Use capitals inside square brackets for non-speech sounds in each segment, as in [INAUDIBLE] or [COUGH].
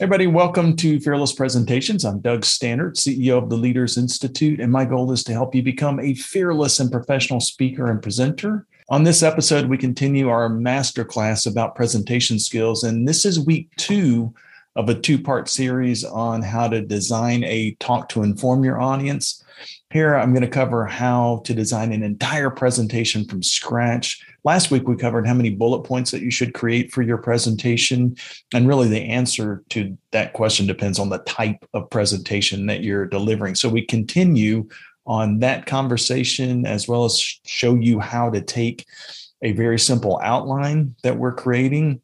Everybody, welcome to Fearless Presentations. I'm Doug Staneart, CEO of the Leaders Institute, and my goal is to help you become a fearless and professional speaker and presenter. On this episode, we continue our masterclass about presentation skills, and this is week two of a two part series on how to design a talk to inform your audience. Here, I'm going to cover how to design an entire presentation from scratch. Last week, we covered how many bullet points that you should create for your presentation. And really, the answer to that question depends on the type of presentation that you're delivering. So, we continue on that conversation as well as show you how to take a very simple outline that we're creating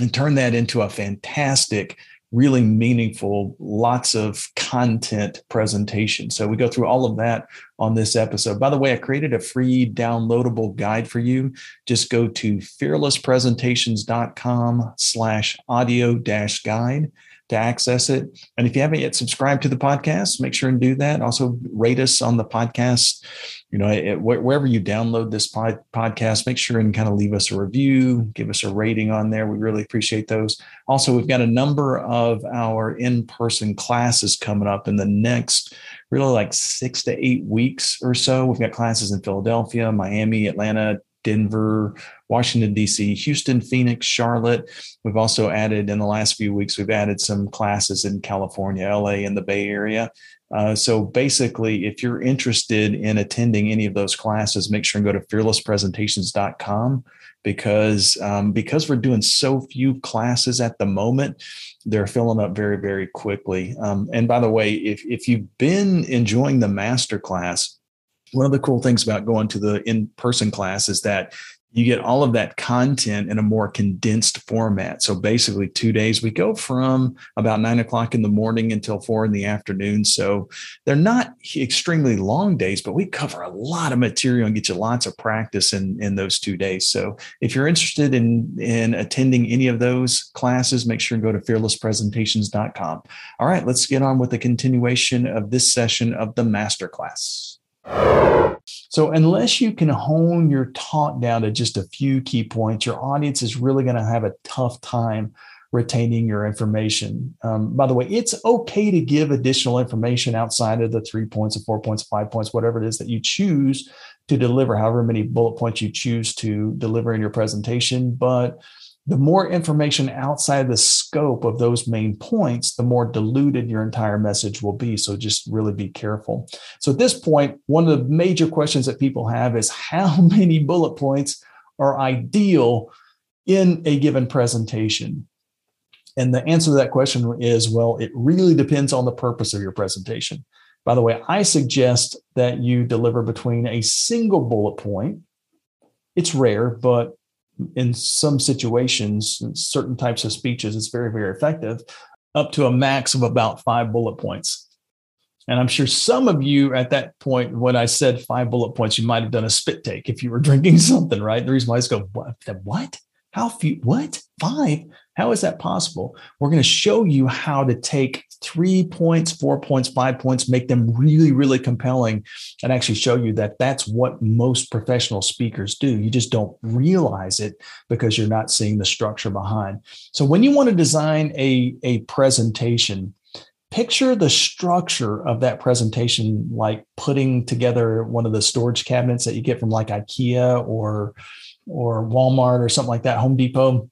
and turn that into a fantastic really meaningful, lots of content presentation. So we go through all of that on this episode. By the way, I created a free downloadable guide for you. Just go to fearlesspresentations.com slash audio dash guide to access it. And if you haven't yet subscribed to the podcast, make sure and do that. Also rate us on the podcast you know, it, wherever you download this pod, podcast, make sure and kind of leave us a review, give us a rating on there. We really appreciate those. Also, we've got a number of our in person classes coming up in the next really like six to eight weeks or so. We've got classes in Philadelphia, Miami, Atlanta, Denver, Washington, D.C., Houston, Phoenix, Charlotte. We've also added in the last few weeks, we've added some classes in California, LA, and the Bay Area. Uh, so basically, if you're interested in attending any of those classes, make sure and go to fearlesspresentations.com because um, because we're doing so few classes at the moment, they're filling up very very quickly. Um, and by the way, if if you've been enjoying the master class, one of the cool things about going to the in person class is that you get all of that content in a more condensed format. So basically, two days we go from about nine o'clock in the morning until four in the afternoon. So they're not extremely long days, but we cover a lot of material and get you lots of practice in, in those two days. So if you're interested in, in attending any of those classes, make sure and go to fearlesspresentations.com. All right, let's get on with the continuation of this session of the masterclass. So, unless you can hone your talk down to just a few key points, your audience is really going to have a tough time retaining your information. Um, by the way, it's okay to give additional information outside of the three points or four points, five points, whatever it is that you choose to deliver, however many bullet points you choose to deliver in your presentation. But the more information outside the scope of those main points, the more diluted your entire message will be. So just really be careful. So at this point, one of the major questions that people have is how [LAUGHS] many bullet points are ideal in a given presentation? And the answer to that question is well, it really depends on the purpose of your presentation. By the way, I suggest that you deliver between a single bullet point. It's rare, but in some situations, in certain types of speeches, it's very, very effective, up to a max of about five bullet points. And I'm sure some of you at that point, when I said five bullet points, you might have done a spit take if you were [LAUGHS] drinking something, right? The reason why I just go, what? what? How few? What? Five? How is that possible? We're going to show you how to take three points, four points, five points, make them really, really compelling, and actually show you that that's what most professional speakers do. You just don't realize it because you're not seeing the structure behind. So when you want to design a, a presentation, picture the structure of that presentation like putting together one of the storage cabinets that you get from like IKEA or or Walmart or something like that, Home Depot.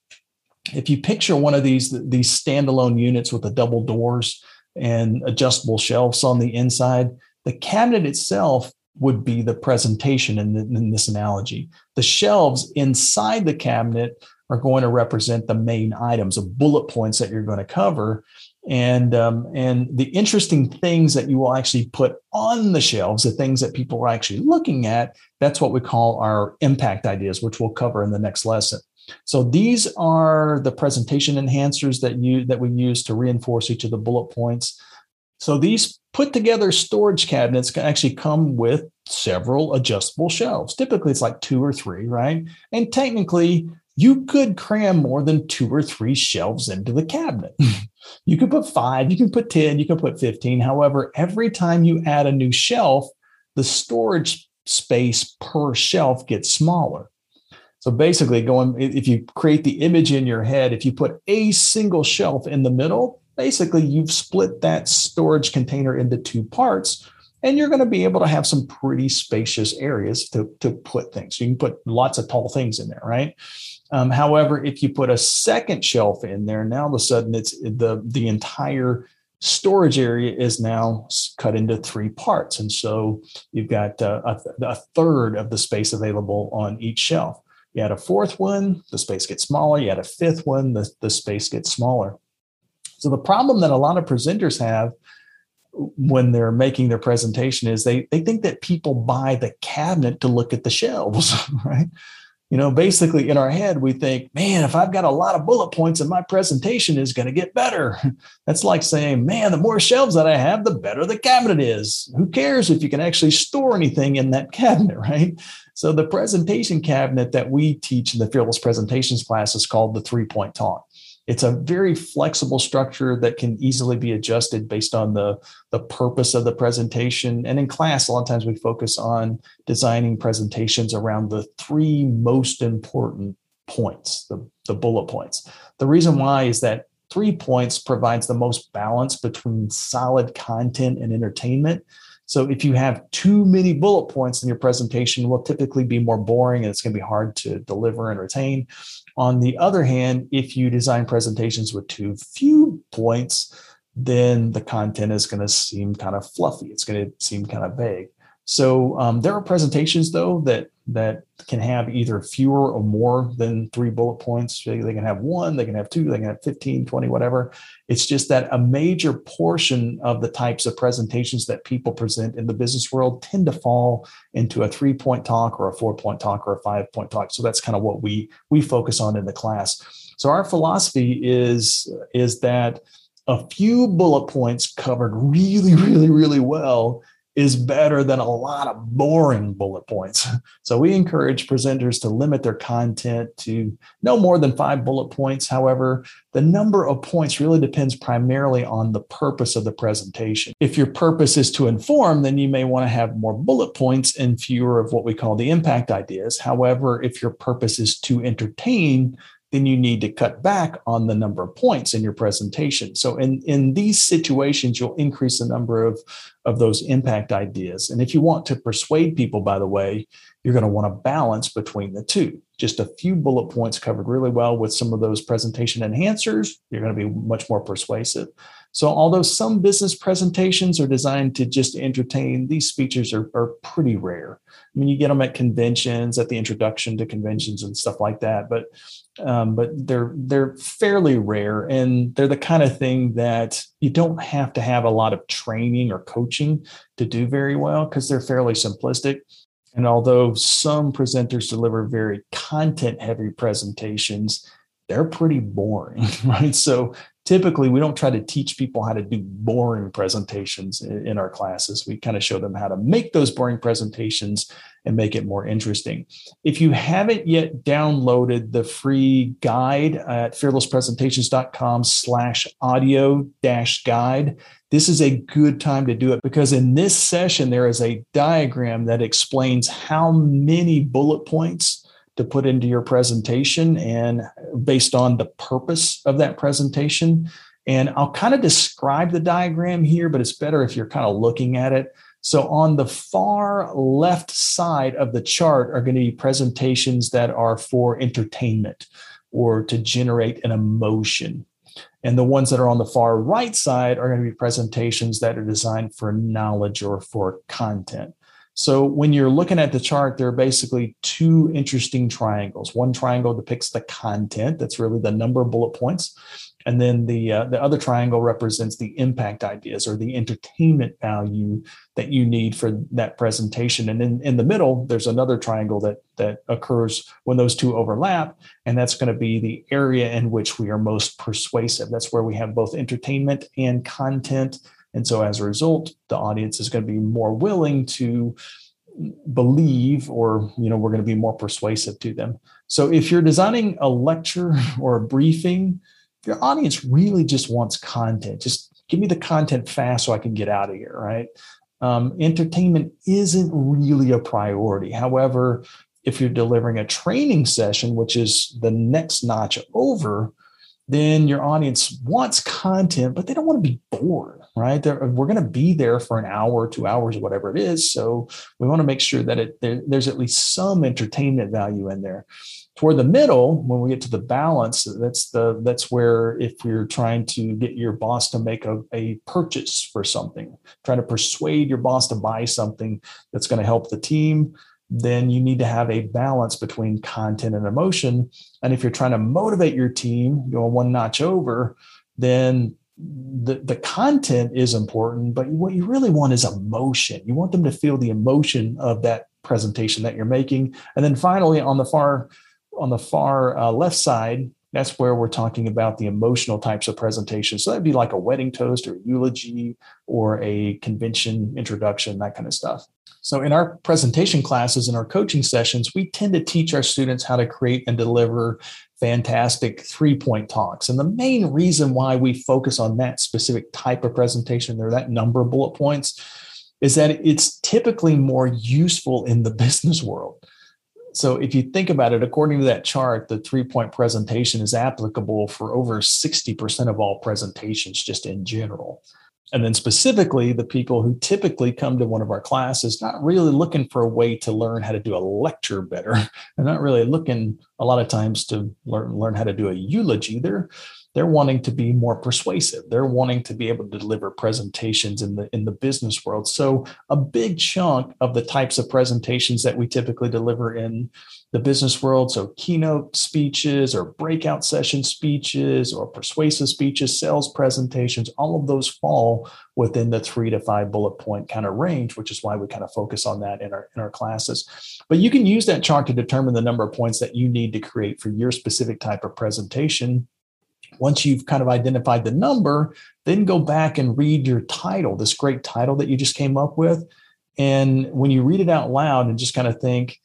If you picture one of these these standalone units with the double doors and adjustable shelves on the inside, the cabinet itself would be the presentation in, the, in this analogy. The shelves inside the cabinet are going to represent the main items of bullet points that you're going to cover And um, and the interesting things that you will actually put on the shelves, the things that people are actually looking at, that's what we call our impact ideas, which we'll cover in the next lesson. So these are the presentation enhancers that you that we use to reinforce each of the bullet points. So these put together storage cabinets can actually come with several adjustable shelves. Typically it's like two or three, right? And technically you could cram more than two or three shelves into the cabinet. [LAUGHS] you could put five, you can put 10, you can put 15. However, every time you add a new shelf, the storage space per shelf gets smaller. So basically, going if you create the image in your head, if you put a single shelf in the middle, basically you've split that storage container into two parts, and you're going to be able to have some pretty spacious areas to, to put things. You can put lots of tall things in there, right? Um, however, if you put a second shelf in there, now all of a sudden it's the the entire storage area is now cut into three parts, and so you've got uh, a, a third of the space available on each shelf. You add a fourth one, the space gets smaller. You add a fifth one, the, the space gets smaller. So the problem that a lot of presenters have when they're making their presentation is they they think that people buy the cabinet to look at the shelves, [LAUGHS] right? You know, basically in our head, we think, man, if I've got a lot of bullet points and my presentation is going to get better. [LAUGHS] That's like saying, man, the more shelves that I have, the better the cabinet is. Who cares if you can actually store anything in that [LAUGHS] cabinet, right? So the presentation cabinet that we teach in the Fearless Presentations class is called the three point talk. It's a very flexible structure that can easily be adjusted based on the, the purpose of the presentation. And in class, a lot of times we focus on designing presentations around the three most important points, the, the bullet points. The reason why is that three points provides the most balance between solid content and entertainment so if you have too many bullet points in your presentation, will typically be more boring and it's going to be hard to deliver and retain. On the other hand, if you design presentations with too few points, then the content is going to seem kind of fluffy. It's going to seem kind of vague. So um, there are presentations though that that can have either fewer or more than three bullet points. They can have one, they can have two, they can have 15, 20, whatever. It's just that a major portion of the types of presentations that people present in the business world tend to fall into a three point talk or a four point talk or a five point talk. So that's kind of what we we focus on in the class. So our philosophy is is that a few bullet points covered really, really, really well is better than a lot of boring bullet points. So we encourage presenters to limit their content to no more than five bullet points. However, the number of points really depends primarily on the purpose of the presentation. If your purpose is to inform, then you may want to have more bullet points and fewer of what we call the impact ideas. However, if your purpose is to entertain, then you need to cut back on the number of points in your presentation. So in, in these situations, you'll increase the number of, of those impact ideas. And if you want to persuade people, by the way, you're going to want to balance between the two. Just a few bullet points covered really well with some of those presentation enhancers, you're going to be much more persuasive. So, although some business presentations are designed to just entertain, these speeches are, are pretty rare. I mean, you get them at conventions, at the introduction to conventions and stuff like that, but um, but they're they're fairly rare, and they're the kind of thing that you don't have to have a lot of training or coaching to do very well because they're fairly simplistic. And although some presenters deliver very content heavy presentations, they're pretty boring, [LAUGHS] right? So typically we don't try to teach people how to do boring presentations in, our classes. We kind of show them how to make those boring presentations and make it more interesting. If you haven't yet downloaded the free guide at fearlesspresentations.com slash audio dash guide, this is a good time to do it because in this session, there is a diagram that explains how many bullet points to put into your presentation and based on the purpose of that presentation. And I'll kind of describe the diagram here, but it's better if you're kind of looking at it. So, on the far left side of the chart are going to be presentations that are for entertainment or to generate an emotion. And the ones that are on the far right side are going to be presentations that are designed for knowledge or for content. So when you're looking at the chart, there are basically two interesting triangles. One triangle depicts the content, that's really the number of bullet points. And then the uh, the other triangle represents the impact ideas or the entertainment value that you need for that presentation. And in, in the middle, there's another triangle that that occurs when those two overlap, and that's going to be the area in which we are most persuasive. That's where we have both entertainment and content. And so as a result, the audience is going to be more willing to believe or you know we're going to be more persuasive to them so if you're designing a lecture [LAUGHS] or a briefing your audience really just wants content, just give me the content fast so I can get out of here, right? Um, entertainment isn't really a priority. However, if you're delivering a training session, which is the next notch over, then your audience wants content, but they don't want to be bored, right? They're, we're going to be there for an hour, two hours, whatever it is. So we want to make sure that it, there, there's at least some entertainment value in there toward the middle when we get to the balance that's the that's where if you're trying to get your boss to make a, a purchase for something trying to persuade your boss to buy something that's going to help the team then you need to have a balance between content and emotion and if you're trying to motivate your team going one notch over then the, the content is important but what you really want is emotion you want them to feel the emotion of that presentation that you're making and then finally on the far on the far uh, left side, that's where we're talking about the emotional types of presentations. So that'd be like a wedding toast or eulogy or a convention introduction, that kind of stuff. So in our presentation classes and our coaching sessions, we tend to teach our students how to create and deliver fantastic three point talks. And the main reason why we focus on that specific type of presentation, or that number of bullet points, is that it's typically more useful in the [LAUGHS] business world so if you think about it, according to that chart, the three point presentation is applicable for over 60% of all presentations, just in general. And then specifically, the people who typically come to one of our classes, not really looking for a way to learn how to do a lecture better. [LAUGHS] They're not really looking a lot of times to learn, learn how to do a eulogy. They're they're wanting to be more persuasive they're wanting to be able to deliver presentations in the in the business world so a big chunk of the types of presentations that we typically deliver in the business world. So keynote speeches or breakout session speeches or persuasive speeches sales presentations all of those fall within the 3 to 5 bullet point kind of range which is why we kind of focus on that in our in our classes. But you can use that chart to determine the number of points that you need to create for your specific type of presentation. Once you've kind of identified the number, then go back and read your title, this great title that you just came up with. And when you read it out loud and just kind of think,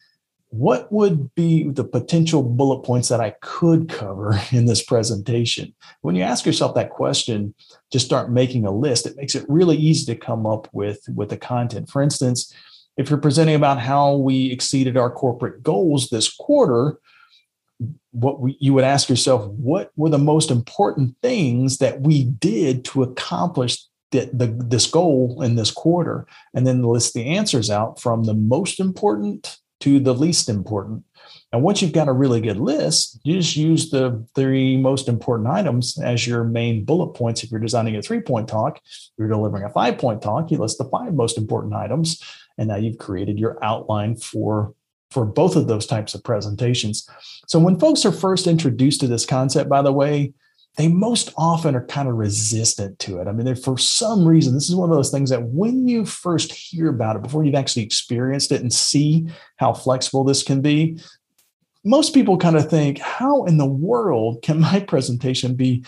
what would be the potential bullet points that I could cover [LAUGHS] in this presentation? When you ask yourself that question, just start making a list. It makes it really easy to come up with, with the content. For instance, if you're presenting about how we exceeded our corporate goals this quarter, what we, you would ask yourself what were the most important things that we did to accomplish the, the, this goal in this quarter and then list the answers out from the most important to the least important and once you've got a really good list you just use the three most important items as your main bullet points if you're designing a three point talk you're delivering a five point talk you list the five most important items and now you've created your outline for for both of those types of presentations. So when folks are first introduced to this concept, by the way, they most often are kind of resistant to it. I mean, for some reason, this is one of those things that when you first hear about it, before you've actually experienced it and see how flexible this can be, most people kind of think, how in the world can my [LAUGHS] presentation be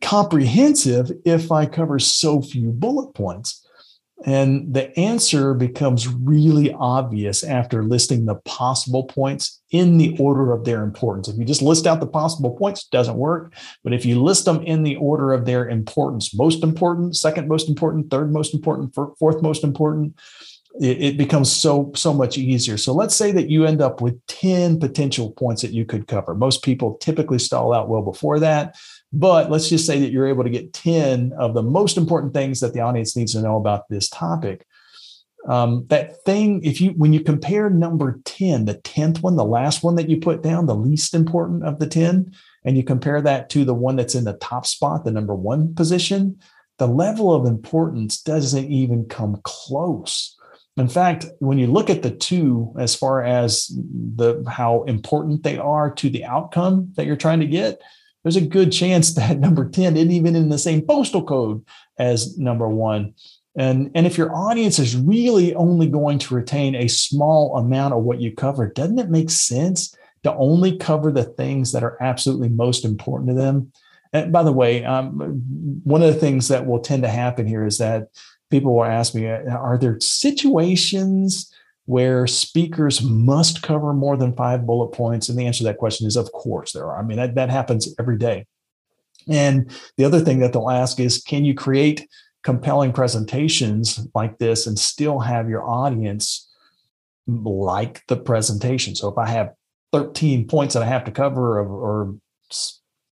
comprehensive if I cover so few bullet points? And the answer becomes really obvious after listing the possible points in the order of their importance. If you just list out the possible points, it doesn't work. But if you list them in the order of their importance, most important, second most important, third most important, fourth most important, it, becomes so so much easier. So let's say that you end up with 10 potential points that you could cover. Most people typically stall out well before that. But let's just say that you're able to get 10 of the most important things that the audience needs to know about this topic. Um, that thing, if you when you compare number 10, the 10th one, the last one that you put down, the least important of the 10, and you compare that to the one that's in the top spot, the number one position, the level of importance doesn't even come close. In fact, when you look at the two, as far as the how important they are to the outcome that you're trying to get, there's a good chance [LAUGHS] that number 10 isn't even in the same postal code as number one. And, and if your audience is really only going to retain a small amount of what you cover, doesn't it make sense to only cover the things that are absolutely most important to them? And by the way, um, one of the things that will tend to happen here is that people will ask me, are there situations where speakers must cover more than five bullet points? And the answer to that question is, of course, there are. I mean, that, that happens every day. And the other thing that they'll ask is, can you create compelling presentations like this and still have your audience like the presentation? So if I have 13 points that I have to cover or, or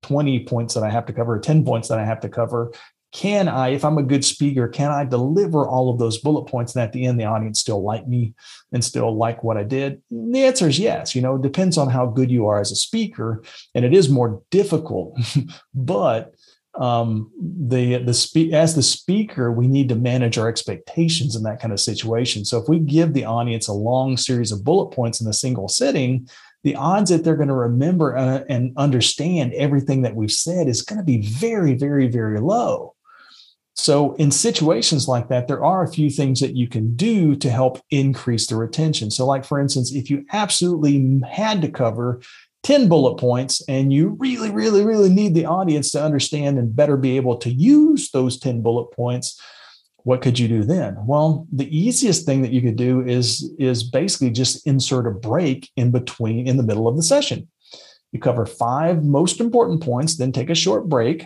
20 points that I have to cover, 10 points that I have to cover. Can I, if I'm a good speaker, can I deliver all of those bullet points and at the end the audience still like me and still like what I did? The answer is yes. You know, it depends on how good you are as a speaker, and it is more difficult. [LAUGHS] but um, the the spe- as the speaker, we need to manage our expectations in that kind of situation. So if we give the audience a long series of bullet points in a single sitting, the odds that they're going to remember uh, and understand everything that we've said is going to be very, very, very low. So, in situations like that, there are a few things that you can do to help increase the retention. So, like for instance, if you absolutely had to cover 10 bullet points and you really, really, really need the audience to understand and better be able to use those 10 bullet points, what could you do then well the easiest thing that you could do is is basically just insert a break in between in the middle of the session you cover five most important points then take a short break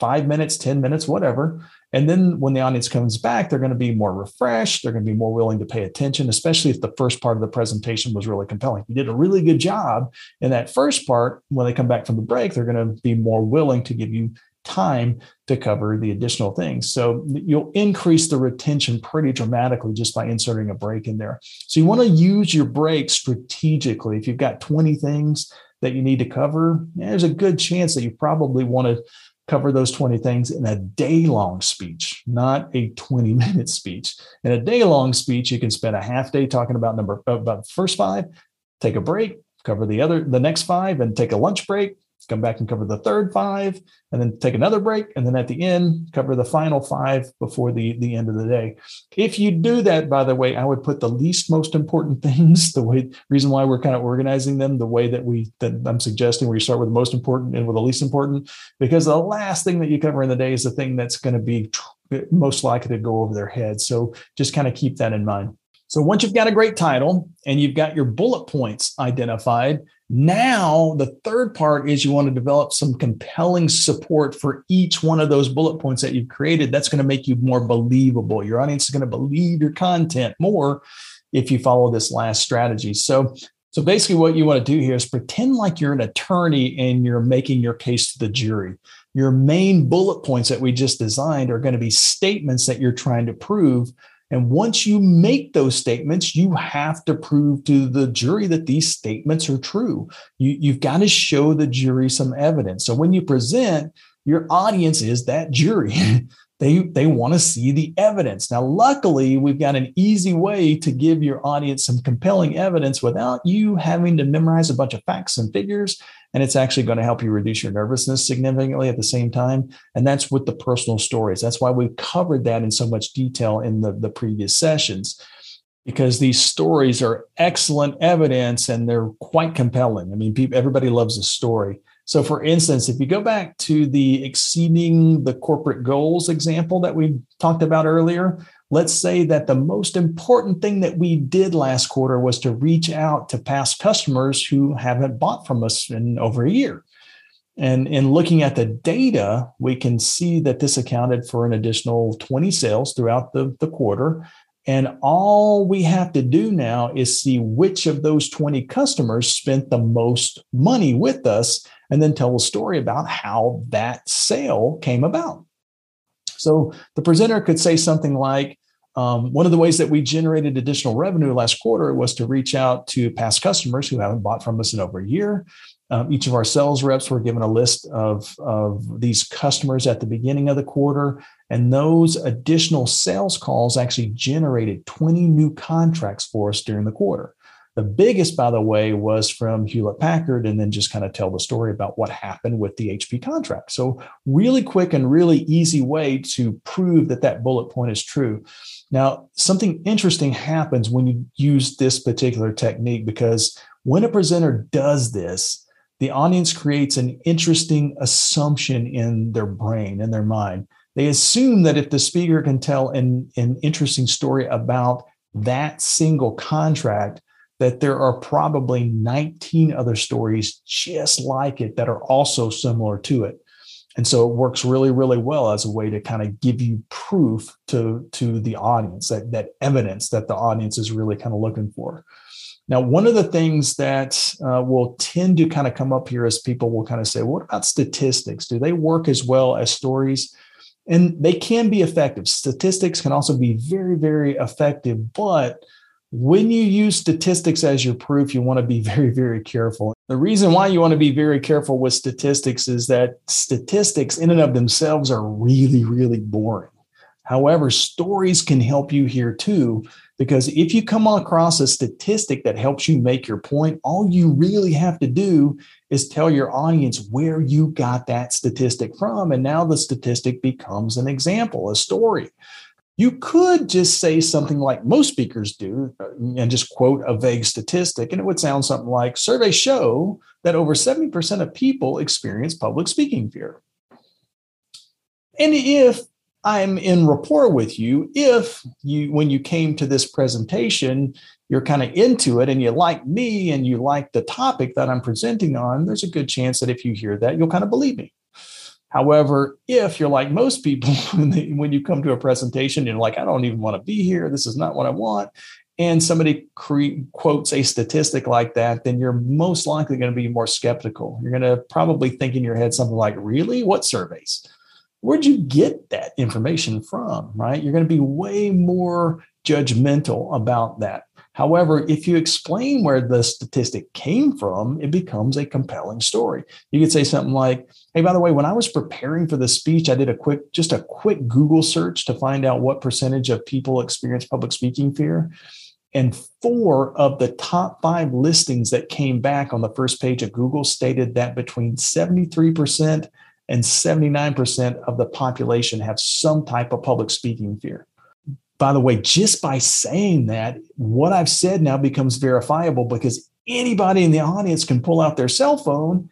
five minutes 10 minutes whatever and then when the audience comes back they're going to be more refreshed they're going to be more willing to pay attention especially if the first part of the presentation was really compelling you did a really good job in that first part when they come back from the break they're going to be more willing to give you time to cover the additional things. So you'll increase the retention pretty dramatically just by inserting a break in there. So you want to use your break strategically. If you've got 20 things that you need to cover, there's a good chance that you probably want to cover those 20 things in a day long speech, not a 20 minute speech. In a day long speech, you can spend a half day talking about number about the first five, take a break, cover the other the next five and take a lunch break come back and cover the third five, and then take another break, and then at the end cover the final five before the the end of the day. If you do that, by the way, I would put the least most important [LAUGHS] things. The way reason why we're kind of organizing them the way that we that I'm suggesting, where you start with the most important and with the least important, because the last thing that you cover in the day is the thing that's going to be most likely to go over their head. So just kind of keep that in mind. So once you've got a great title and you've got your bullet points identified, now the third part is you want to develop some compelling support for each one of those bullet points that you've created. That's going to make you more believable. Your audience is going to believe your content more if you follow this last strategy. So so basically what you want to do here is pretend like you're an attorney and you're making your case to the jury. Your main bullet points that we just designed are going to be statements that you're trying to prove and once you make those statements, you have to prove to the jury that these statements are true. You, you've got to show the jury some evidence. So when you present, your audience is that jury. [LAUGHS] they they want to see the evidence. Now, luckily, we've got an easy way to give your audience some compelling evidence without you having to memorize a bunch of facts and figures and it's actually going to help you reduce your nervousness significantly at the same time. And that's with the personal stories. That's why we've covered that in so much detail in the, the previous sessions, because these stories are excellent evidence and they're quite compelling. I mean, people, everybody loves a story. So, for instance, if you go back to the exceeding the corporate goals example that we talked about earlier, let's say that the most important thing that we did last quarter was to reach out to past customers who haven't bought from us in over a year. And in looking at the data, we can see that this accounted for an additional 20 sales throughout the, the quarter. And all we have to do now is see which of those 20 customers spent the most money with us and then tell a story about how that sale came about. So the presenter could say something like, um, one of the ways that we generated additional revenue last quarter was to reach out to past customers who haven't bought from us in over a year. Um, each of our sales reps were given a list of, of these customers at the beginning of the quarter. And those additional sales calls actually generated 20 new contracts for us during the quarter. The biggest, by the way, was from Hewlett Packard, and then just kind of tell the story about what happened with the HP contract. So, really quick and really easy way to prove that that bullet point is true. Now, something interesting happens when you use this particular technique because when a presenter does this, the audience creates an interesting assumption in their brain, in their mind. They assume that if the speaker can tell an, an interesting story about that single contract, that there are probably 19 other stories just like it that are also similar to it. And so it works really, really well as a way to kind of give you proof to, to the audience, that, that evidence that the audience is really kind of looking for. Now, one of the things that uh, will tend to kind of come up here is people will kind of say, what about statistics? Do they work as well as stories? And they can be effective. Statistics can also be very, very effective, but when you use statistics as your proof, you want to be [LAUGHS] very, very careful. The reason why you want to be very careful with statistics is that statistics, in and of themselves, are really, really boring. However, stories can help you here too, because if you come across a statistic that helps you make your point, all you really have to do is tell your audience where you got that statistic from. And now the statistic becomes an example, a story. You could just say something like most speakers do uh, and just quote a vague statistic, and it would sound something like surveys show that over 70% of people experience public speaking fear. And if I'm in rapport with you, if you, when you came to this presentation, you're kind of into it and you like me and you like the topic that I'm presenting on, there's a good chance that if you hear that, you'll kind of believe me. However, if you're like most people, [LAUGHS] when, you come to a presentation, you're like, I don't even want to be here. This is not what I want. And somebody cre- quotes a statistic like that, then you're most likely going to be more skeptical. You're going to probably think in your head something like, Really? What surveys? Where'd you get that information from? Right? You're going to be way more judgmental about that. However, if you explain where the statistic came from, it becomes a compelling story. You could say something like, Hey, by the way, when I was preparing for the speech, I did a quick, just a quick Google search to find out what percentage of people experience public speaking fear. And four of the top five listings that came back on the first page of Google stated that between 73% and 79% of the population have some type of public speaking fear by the way, just by saying that, what I've said now becomes verifiable because anybody in the audience can pull out their cell phone,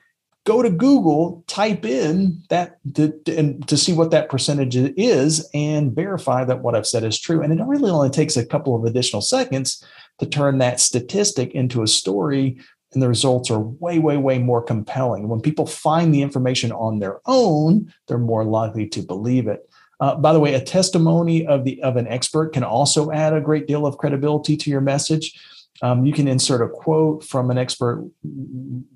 go to Google, type in that to, to, to see what that percentage is, and verify that what I've said is true. And it really only takes a couple of additional seconds to turn that statistic into a story and the results are way, way, way more compelling. When people find the information on their own, they're more likely to believe it. Uh, by the way, a testimony of the of an expert can also add a great deal of credibility to your message. Um, you can insert a quote from an expert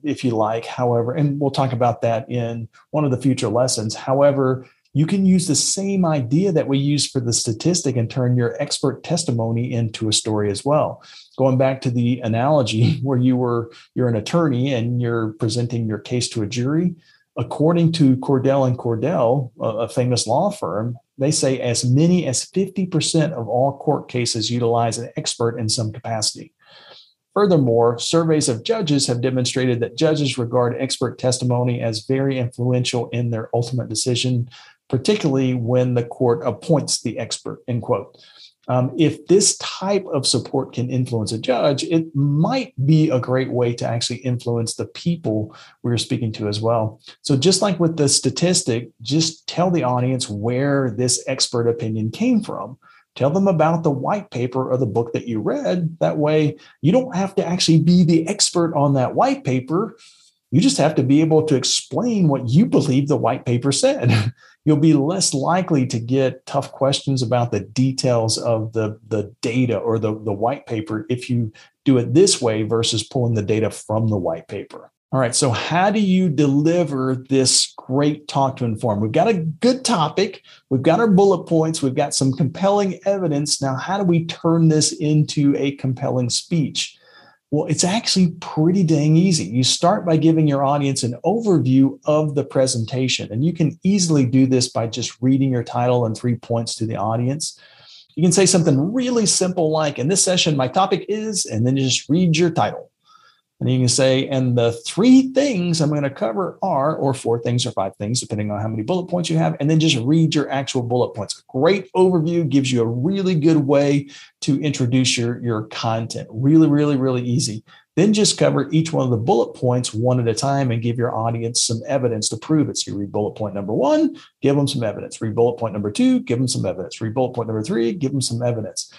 if you like. However, and we'll talk about that in one of the future lessons. However, you can use the same idea that we use for the statistic and turn your expert testimony into a story as well. Going back to the analogy [LAUGHS] where you were you're an attorney and you're presenting your case to a jury, according to Cordell and Cordell, a famous law firm, they say as many as 50% of all court cases utilize an expert in some capacity. Furthermore, surveys of judges have demonstrated that judges regard expert testimony as very influential in their ultimate decision, particularly when the court appoints the expert, end quote. Um, if this type of support can influence a judge, it might be a great way to actually influence the people we're speaking to as well. So, just like with the statistic, just tell the audience where this expert opinion came from. Tell them about the white paper or the book that you read. That way, you don't have to actually be the expert on that white paper. You just have to be able to explain what you believe the white paper said. [LAUGHS] you'll be less likely to get tough questions about the details of the, the data or the, the white paper if you do it this way versus pulling the data from the white paper. All right, so how do you deliver this great talk to inform? We've got a good topic, we've got our bullet points, we've got some compelling evidence. Now, how do we turn this into a compelling speech? Well, it's actually pretty dang easy. You start by giving your audience an overview of the presentation, and you can easily do this by just reading your title and three points to the audience. You can say something really simple like, in this session, my topic is, and then just read your title. And you can say, and the three things I'm going to cover are, or four things or five things, depending on how many bullet points you have, and then just read your actual bullet points. Great overview gives you a really good way to introduce your, your content. Really, really, really easy. Then just cover each one of the bullet points one at a time and give your audience some evidence to prove it. So you read bullet point number one, give them some evidence. Read bullet point number two, give them some evidence. Read bullet point number three, give them some evidence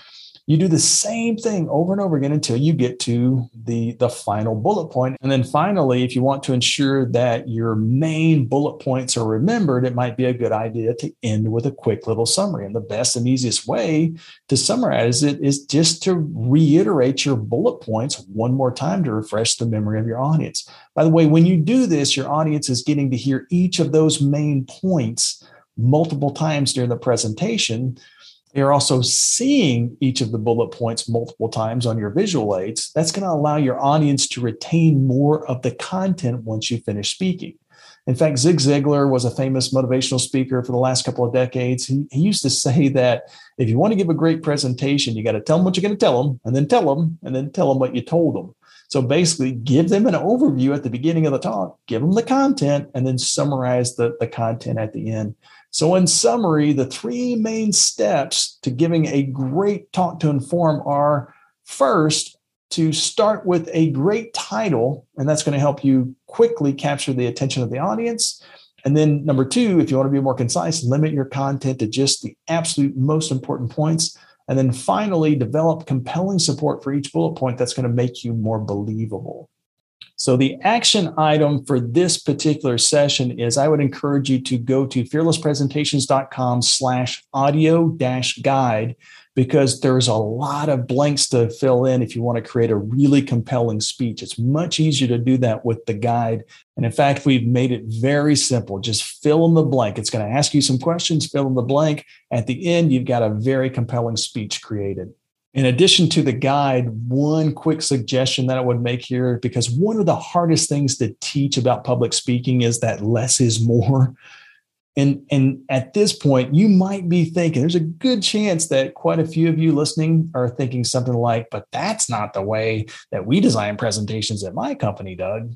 you do the same thing over and over again until you get to the the final bullet point. And then finally if you want to ensure that your main bullet points are remembered it might be a good idea to end with a quick little summary. And the best and easiest way to summarize it is just to reiterate your bullet points one more time to refresh the memory of your audience. By the way when you do this your audience is getting to hear each of those main points multiple times during the presentation you're also seeing each of the bullet points multiple times on your visual aids. That's going to allow your audience to retain more of the content once you finish speaking. In fact, Zig Ziglar was a famous motivational speaker for the last couple of decades. He, he used to say that if you want to give a great presentation, you got to tell them what you're going to tell them, and then tell them, and then tell them what you told them. So basically, give them an overview at the beginning of the talk, give them the content, and then summarize the, the content at the end. So, in summary, the three main steps to giving a great talk to inform are first, to start with a great title, and that's going to help you quickly capture the attention of the audience. And then, number two, if you want to be more concise, limit your content to just the absolute most important points. And then finally, develop compelling support for each bullet point that's going to make you more believable. So the action item for this particular session is I would encourage you to go to fearlesspresentations.com slash audio dash guide because there's a lot of blanks to fill in if you want to create a really compelling speech. It's much easier to do that with the guide. And in fact, we've made it very simple. Just fill in the blank. It's going to ask you some questions, fill in the blank. At the end, you've got a very compelling speech created in addition to the guide, one quick suggestion that I would make here, because one of the hardest things to teach about public speaking is that less is more. And, and at this point, you might be thinking there's a good chance that quite a few of you listening are thinking something like, but that's not the way that we design presentations at my company, Doug.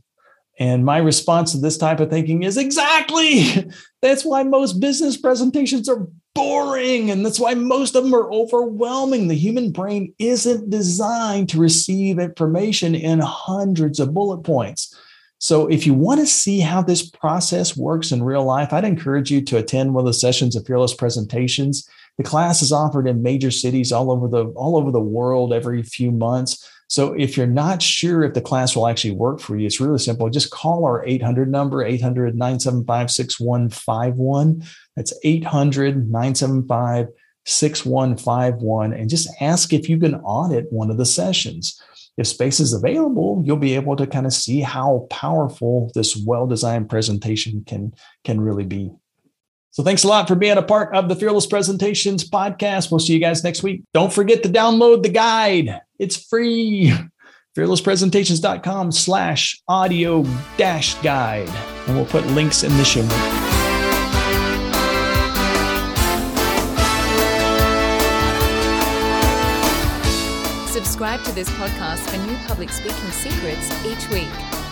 And my response to this type of thinking is exactly. [LAUGHS] That's why most business presentations are boring. And that's why most of them are overwhelming. The human brain isn't designed to receive information in hundreds of bullet points. So, if you want to see how this process works in real life, I'd encourage you to attend one of the sessions of Fearless Presentations. The class is offered in major cities all over the all over the world every few months. So if you're not sure if the class will actually work for you, it's really simple. Just call our 800 number, 800 975 6151. That's 800 975 6151. And just ask if you can audit one of the sessions. If space is available, you'll be able to kind of see how powerful this well designed presentation can, can really be. So thanks a lot for being a part of the Fearless Presentations podcast. We'll see you guys next week. Don't forget to download the guide. It's free. Fearlesspresentations.com slash audio dash guide. And we'll put links in the show notes. Subscribe to this podcast for new public speaking secrets each week.